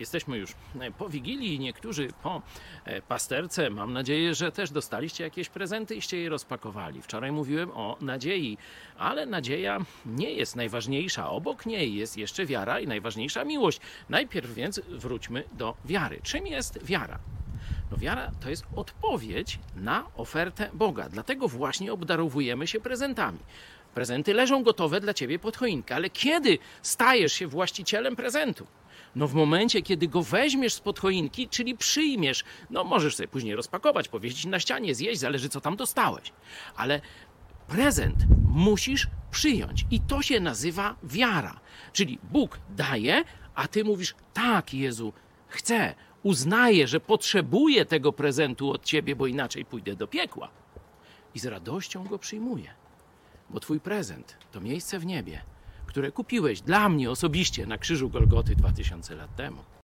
Jesteśmy już e, po Wigilii, niektórzy po e, pasterce. Mam nadzieję, że też dostaliście jakieś prezenty iście je rozpakowali. Wczoraj mówiłem o nadziei, ale nadzieja nie jest najważniejsza. Obok niej jest jeszcze wiara i najważniejsza miłość. Najpierw więc wróćmy do wiary. Czym jest wiara? No wiara to jest odpowiedź na ofertę Boga. Dlatego właśnie obdarowujemy się prezentami. Prezenty leżą gotowe dla ciebie pod choinkę, ale kiedy stajesz się właścicielem prezentu? No w momencie, kiedy go weźmiesz spod choinki, czyli przyjmiesz, no możesz sobie później rozpakować, powiesić na ścianie, zjeść, zależy co tam dostałeś. Ale prezent musisz przyjąć i to się nazywa wiara. Czyli Bóg daje, a ty mówisz tak, Jezu, chcę, uznaję, że potrzebuję tego prezentu od ciebie, bo inaczej pójdę do piekła. I z radością go przyjmuję, bo twój prezent to miejsce w niebie, które kupiłeś dla mnie osobiście na krzyżu Golgoty 2000 lat temu.